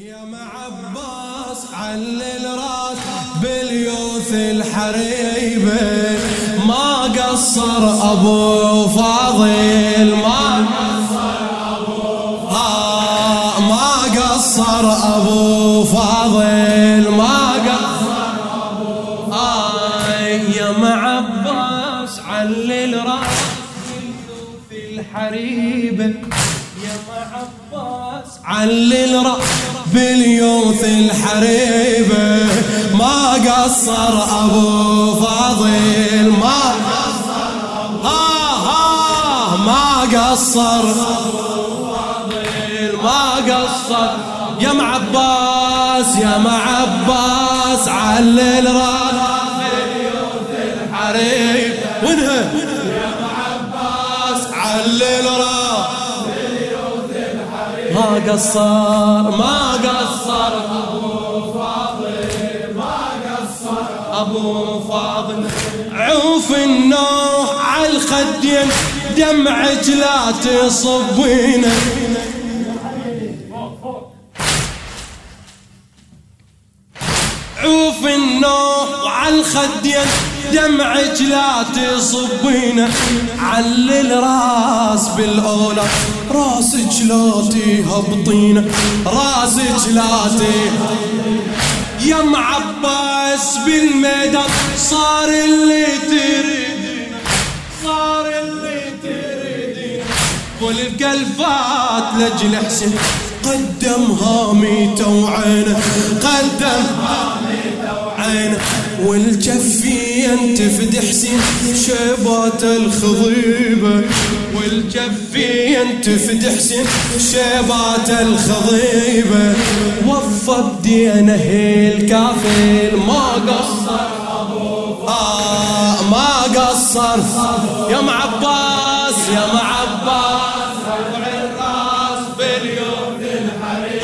يا معباس علل راس باليوث الحريبه ما قصر أبو فاضل ما قصر ابو آه ما قصر أبو فاضل ما قصر أبو آه يا معباس علل راس باليوث الحريبه يا معباس علل راس باليوث الحريبة ما قصر أبو فاضل ما قصر ها ها ما قصر ما قصر. يا معباس يا معباس علل رأس باليوث الحريبة وينها قصر ما قصر. أبو فاضل ما قصر ابو فاضل عوف النوح على الخدين دمعك لا تصبينه عوف النوح وعلى الخدين دمعك لا تصبينه. على الراس بالأولى. راسك لا تهبطينه. راسك لا يا معباس بالميدان صار اللي تريدينه. صار اللي تريدينه. والقلفات لجل حسين قدم هاميته وعينه. قدم هاميته وعينه والجفين تفدي حسين شيبات الخضيبة والجفين تفدي حسين شيبات الخضيبة وفى بدينه الكافل ما قصر آه ما قصر. يا معباس يا معباس رفع الراس باليوم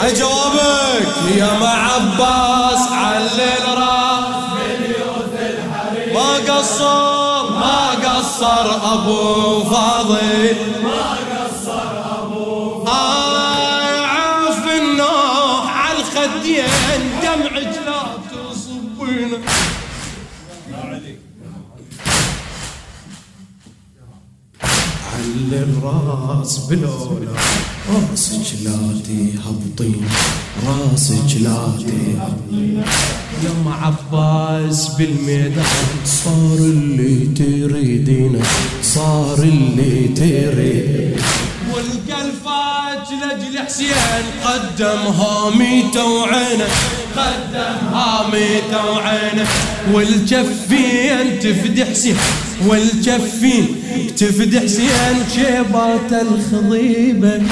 هاي جوابك. يا معباس أبو فاضل. على الراس بالأولى راسك لا تهبطين راسك لا تهبطين عباس بالميدان صار اللي تريدينه صار اللي تريد والقلفات لجل حسين قدم هاميته وعينه قدم هاميته وعينه والجفين تفدي حسين والجفين تفدي حسين شيبات الخضيبة.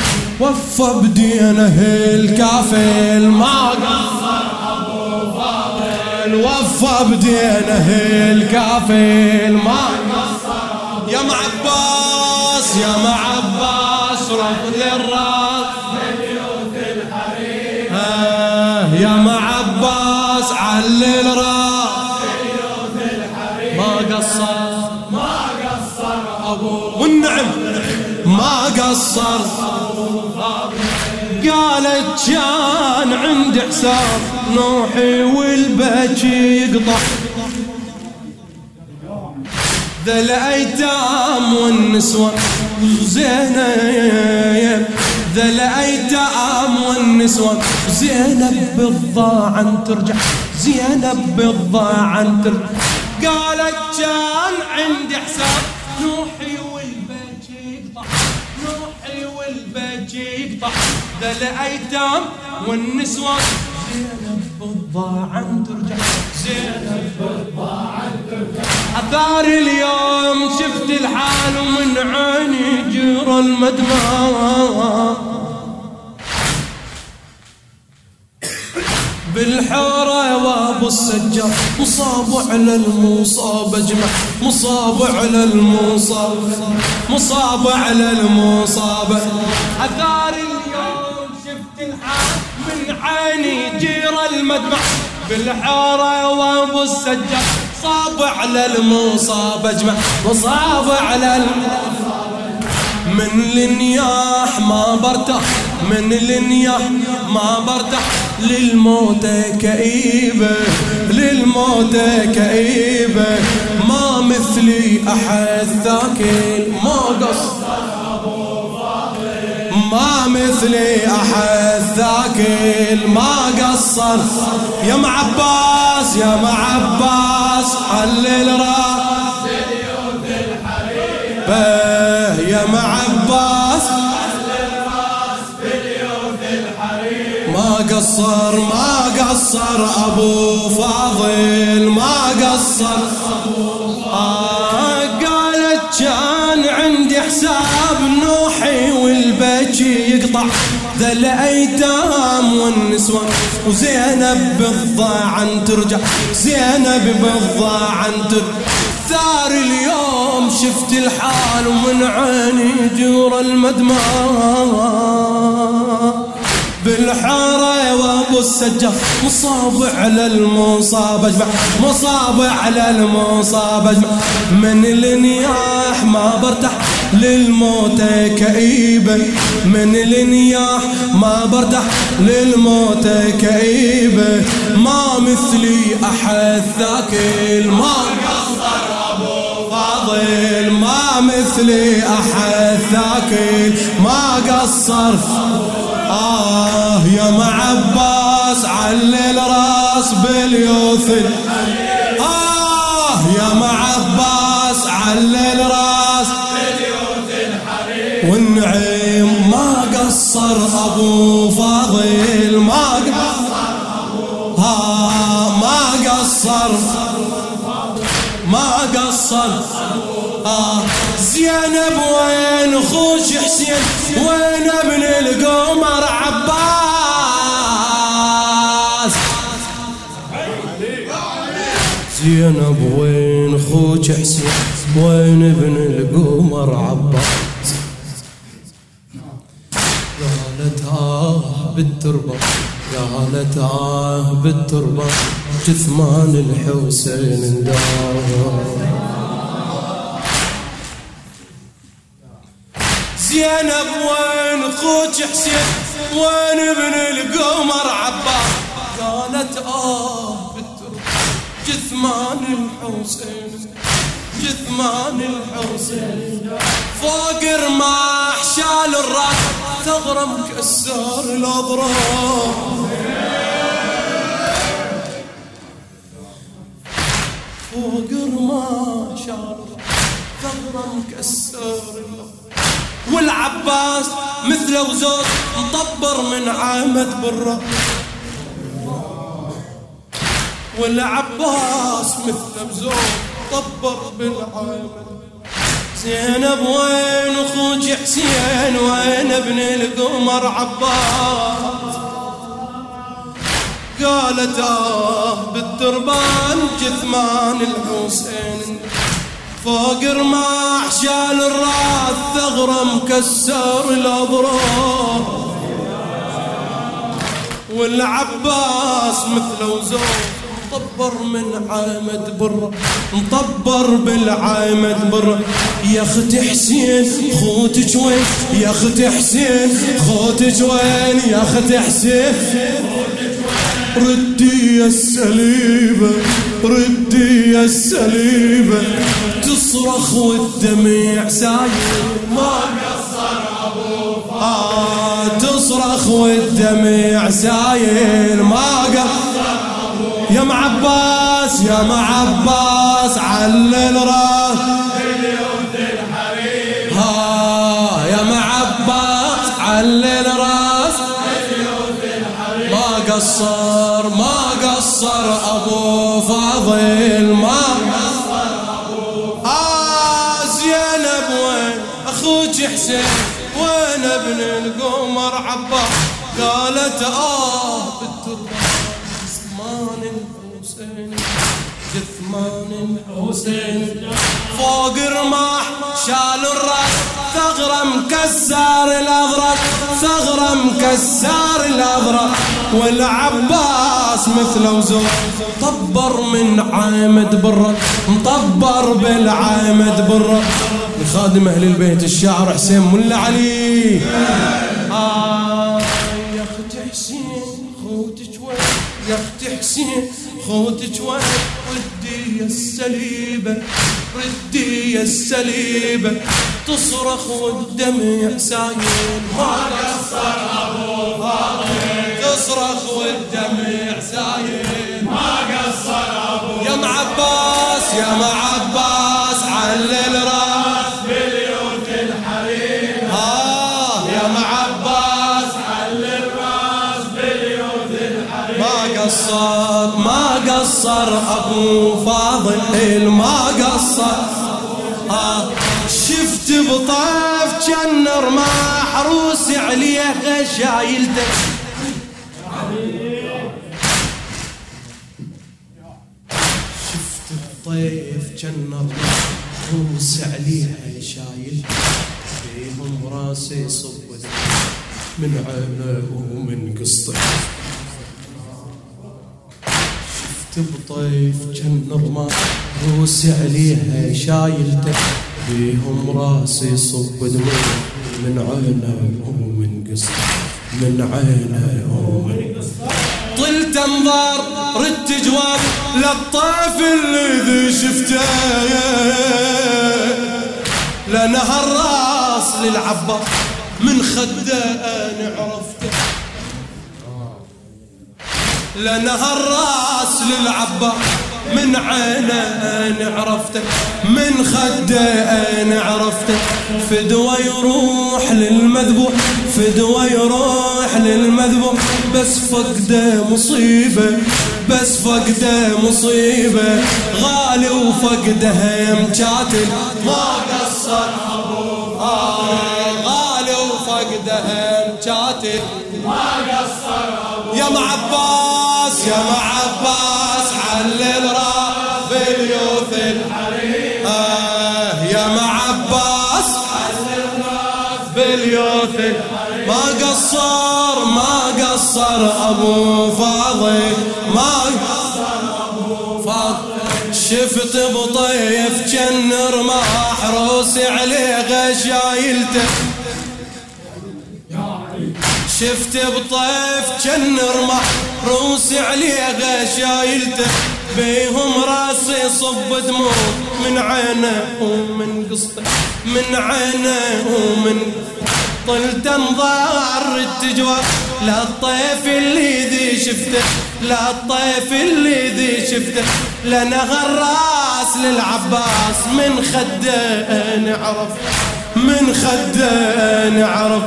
وفى بدينه الكافل ما قصر أبو فاضل. وفى بدينه الكافل ما قصر يا معباس يا معباس رفض قصر قالت كان عند حساب نوحي والبكي يقطع. ذا الأيتام والنسوة زينب. ذا الأيتام والنسوة زينب بالضاعن ترجع. زينب بالضاعن ترجع. قالت كان عندي حساب نوحي ذا الايتام والنسوة. زينب بالضاعن ترجع زينب بالضاعن ترجع. أثار اليوم شفت الحال ومن عيني جرى المدمع. بالحورة وابو السجار مصاب على المصاب أجمع. مصاب على المصاب مصاب على المصاب. أثار من عيني جير المدمع بالحورة وابو السجار صاب على المصاب أجمع مصاب على من النياح ما برتاح من النياح ما برتاح. للموت كئيبة للموت كئيبة. ما مثلي أحد ذاك ما قصر ما مثلي أحد ذاك ما قصر. يا معباس يا معباس حلل راس يا معباس ما قصر ما قصر أبو فاضل ما قصر. الأيتام والنسوان وزينب بالضاعن ترجع. زينب بالضاعن ترجع. ثار اليوم شفت الحال ومن عيني جور المدمار بالحارة وابو السجار مصاب على المصاب أجمع مصاب على المصاب أجمع. من النياح ما برتاح للموت كئيبا من النياح ما برتاح للموت كئيبا. ما مثلي أحد ذاك المال فاضل ما مثلي أحد ثاكل ما قصر آه يا معباس علي الراس باليوث. آه يا معباس علي الراس والنعيم ما قصر أبو فاضل ما قصر ها ما قصر ما قصر. زينب وين خوش حسين وين ابن القمر عباس؟ زينب وين خوش حسين وين ابن القمر عباس؟ قالت بالتربة قالت بالتربة جثمان الحسين اندار زينب وين أخوك حسين؟ وين ابن القمر عباس؟ قالت آه جثمان الحسين جثمان الحسين. فوق رماح شال الراس تغرم كسر الاضرار فوق رماح شال تغرم كسر الاضرار والعباس مثله وزوج مطبر من عامد برا. والعباس مثله وزوج طبر بالعامد زينب وين أخوك حسين؟ وين ابن القمر عباس؟ قالت آه بالتربان جثمان الحسين. فوق رماح شال الراس ثغرة مكسر الاضرار والعباس مثله وزوج مطبر من عامد بر مطبر بالعامد بر يا أختي حسين خوتك وين يا أختي حسين خوتك وين يا أختي حسين. ردي يا السليبة ردي يا السليبة تصرخ والدمع سايل ما قصر أبو آه تصرخ والدمع سايل ما قصر يا معباس يا معباس علل راس ها يا معباس علل راس ما قصر ما قصر أبو فاضل. زمان الحسين جثمان الحسين فوق رماح شال الرأس ثغرة مكسر الأضرار ثغرة مكسر الأضرار والعباس مثله وزور طبر من عامد برا مطبر بالعامد برا خادم أهل البيت الشاعر حسين ملا علي. حسين خوتك وين ردي يا السليبة ردي يا السليبة تصرخ والدمع سايل ما قصر أبو فاضل تصرخ والدمع سايل ما قصر أبو يا معباس يا معباس علل راس قصر ابو فاضل ما قصر. آه شفت بطاف كان رماح روسي عليه شايلته شفت بطيف كان رماح روسي عليها شايلته فيهم راسي صبت من عينه ومن قسطه شفت بطيف كان رماح روسي عليها شايلته بيهم راسي صب دموع. من عينه ومن قصة من عينه ومن قصة طلت أنظار ردت جواب للطيف اللي شفته. لنهر راس للعباس من خده أنا عرفته. لنهر راس للعباس من عينه أنا عرفته من خده أنا عرفته فدوى يروح للمذبوح فدوى يروح للمذبوح. بس فقده مصيبة بس فقده مصيبة. غالي وفقده مكاتل ما قصر أبو غالي وفقده مكاتل ما قصر أبو يا معباس يا معباس علل راس باليوث الحريم آه يا معباس حل الراس باليوث الحريم ما قصر ما قصر أبو فاضل. ما قصر أبو فاضل. شفت بطيف جن رماح روسي عليه غشايلته. شفت بطيف جن رمح روسي عليه غشايلته بيهم راسي صب دموع من عينه ومن قسطه من عينه ومن طلت انظار التجوار لا الطيف اللي ذي شفته لا الطيف اللي ذي شفته. لنهر راس للعباس من خده نعرف من خده نعرف.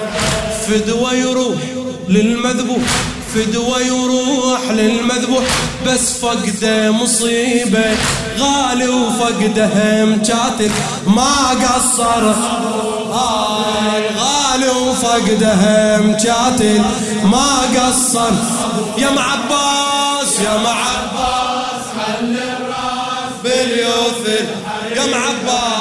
فدوى يروح للمذبوح فدوى يروح للمذبوح بس فقده مصيبة. غالي وفقده مكاتل ما قصر. آه غالي وفقده مكاتل ما قصر. يا معباس يا معباس حل الراس باليوث يا معباس.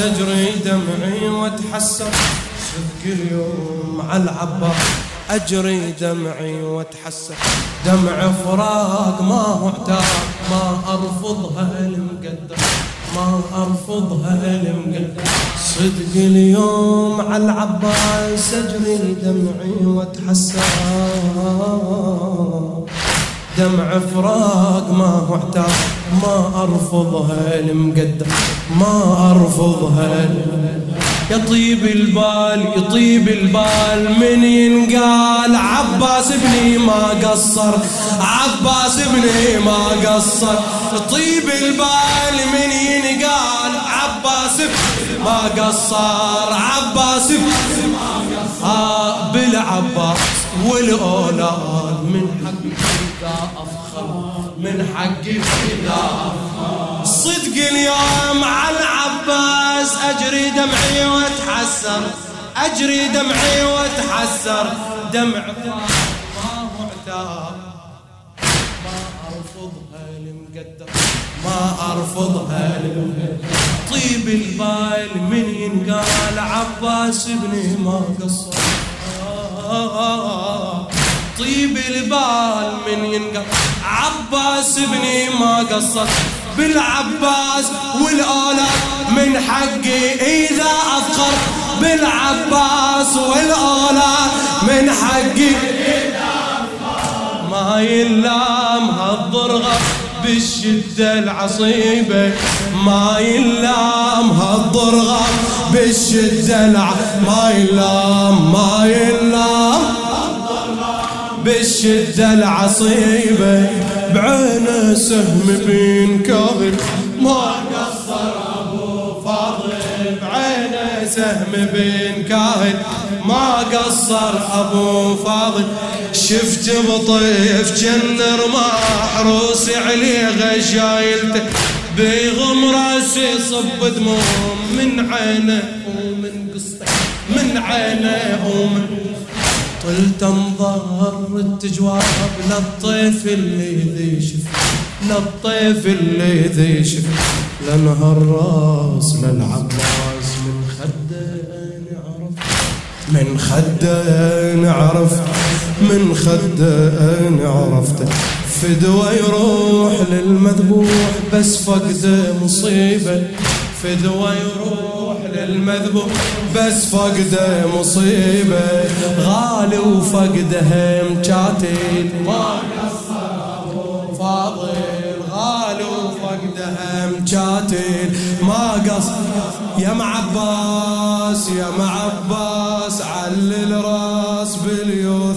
اجري دمعي واتحسر. صدق اليوم على العباس. اجري دمعي واتحسر. دمع فراق ما هو اعتاد ما أرفضها المقدر ما أرفضها المقدر صدق اليوم على العباس. اجري دمعي واتحسر. دمع فراق ما هو اعتاد ما ارفضها المقدر ما ارفضها يطيب البال يطيب البال. من ينقال عباس ابني ما قصر. عباس ابني ما قصر. يطيب البال من ينقال عباس ابني ما قصر. عباس ابني آه بالعباس. والاولاد من حقي إذا أفخر من حقي أفخر. صدق اليوم على العباس أجري دمعي وأتحسر أجري دمعي وأتحسر. دمع ما هو عتاب ما أرفضها لمقدر ما أرفضها لمقدر. طيب البال من ينقال عباس ابني ما قصر. طيب البال من ينقال عباس ابني ما قصر بالعباس والأولاد من حقي إذا أفخر بالعباس والأولاد من حقي ما يلام هالضرغة بالشدة العصيبة. ما يلام هالضرغة بالشدة الع... ما يلام ما يلام بالشدة العصيبة بعينه سهم بين كاظم ما قصر أبو فاضل. بعينه سهم بين كاهن ما قصر ابو فاضل شفت بطيف جن رماح روسي عليه غشايلته بيغم راسي صب دموع من عينه ومن قصته من عينه ومن طلت انظر التجواب للطيف اللي ذي للطيف اللي ذي لانها الراس للعباس من خده نعرف من خده نعرف من خده نعرفته فدوى يروح للمذبوح بس فقده مصيبة. فدوى يروح للمذبوح بس فقده مصيبة. غالي وفقده مكاتل ما قصر فاضل. غالي وفقده ما قصر يا معباس يا معباس علل راس باليوم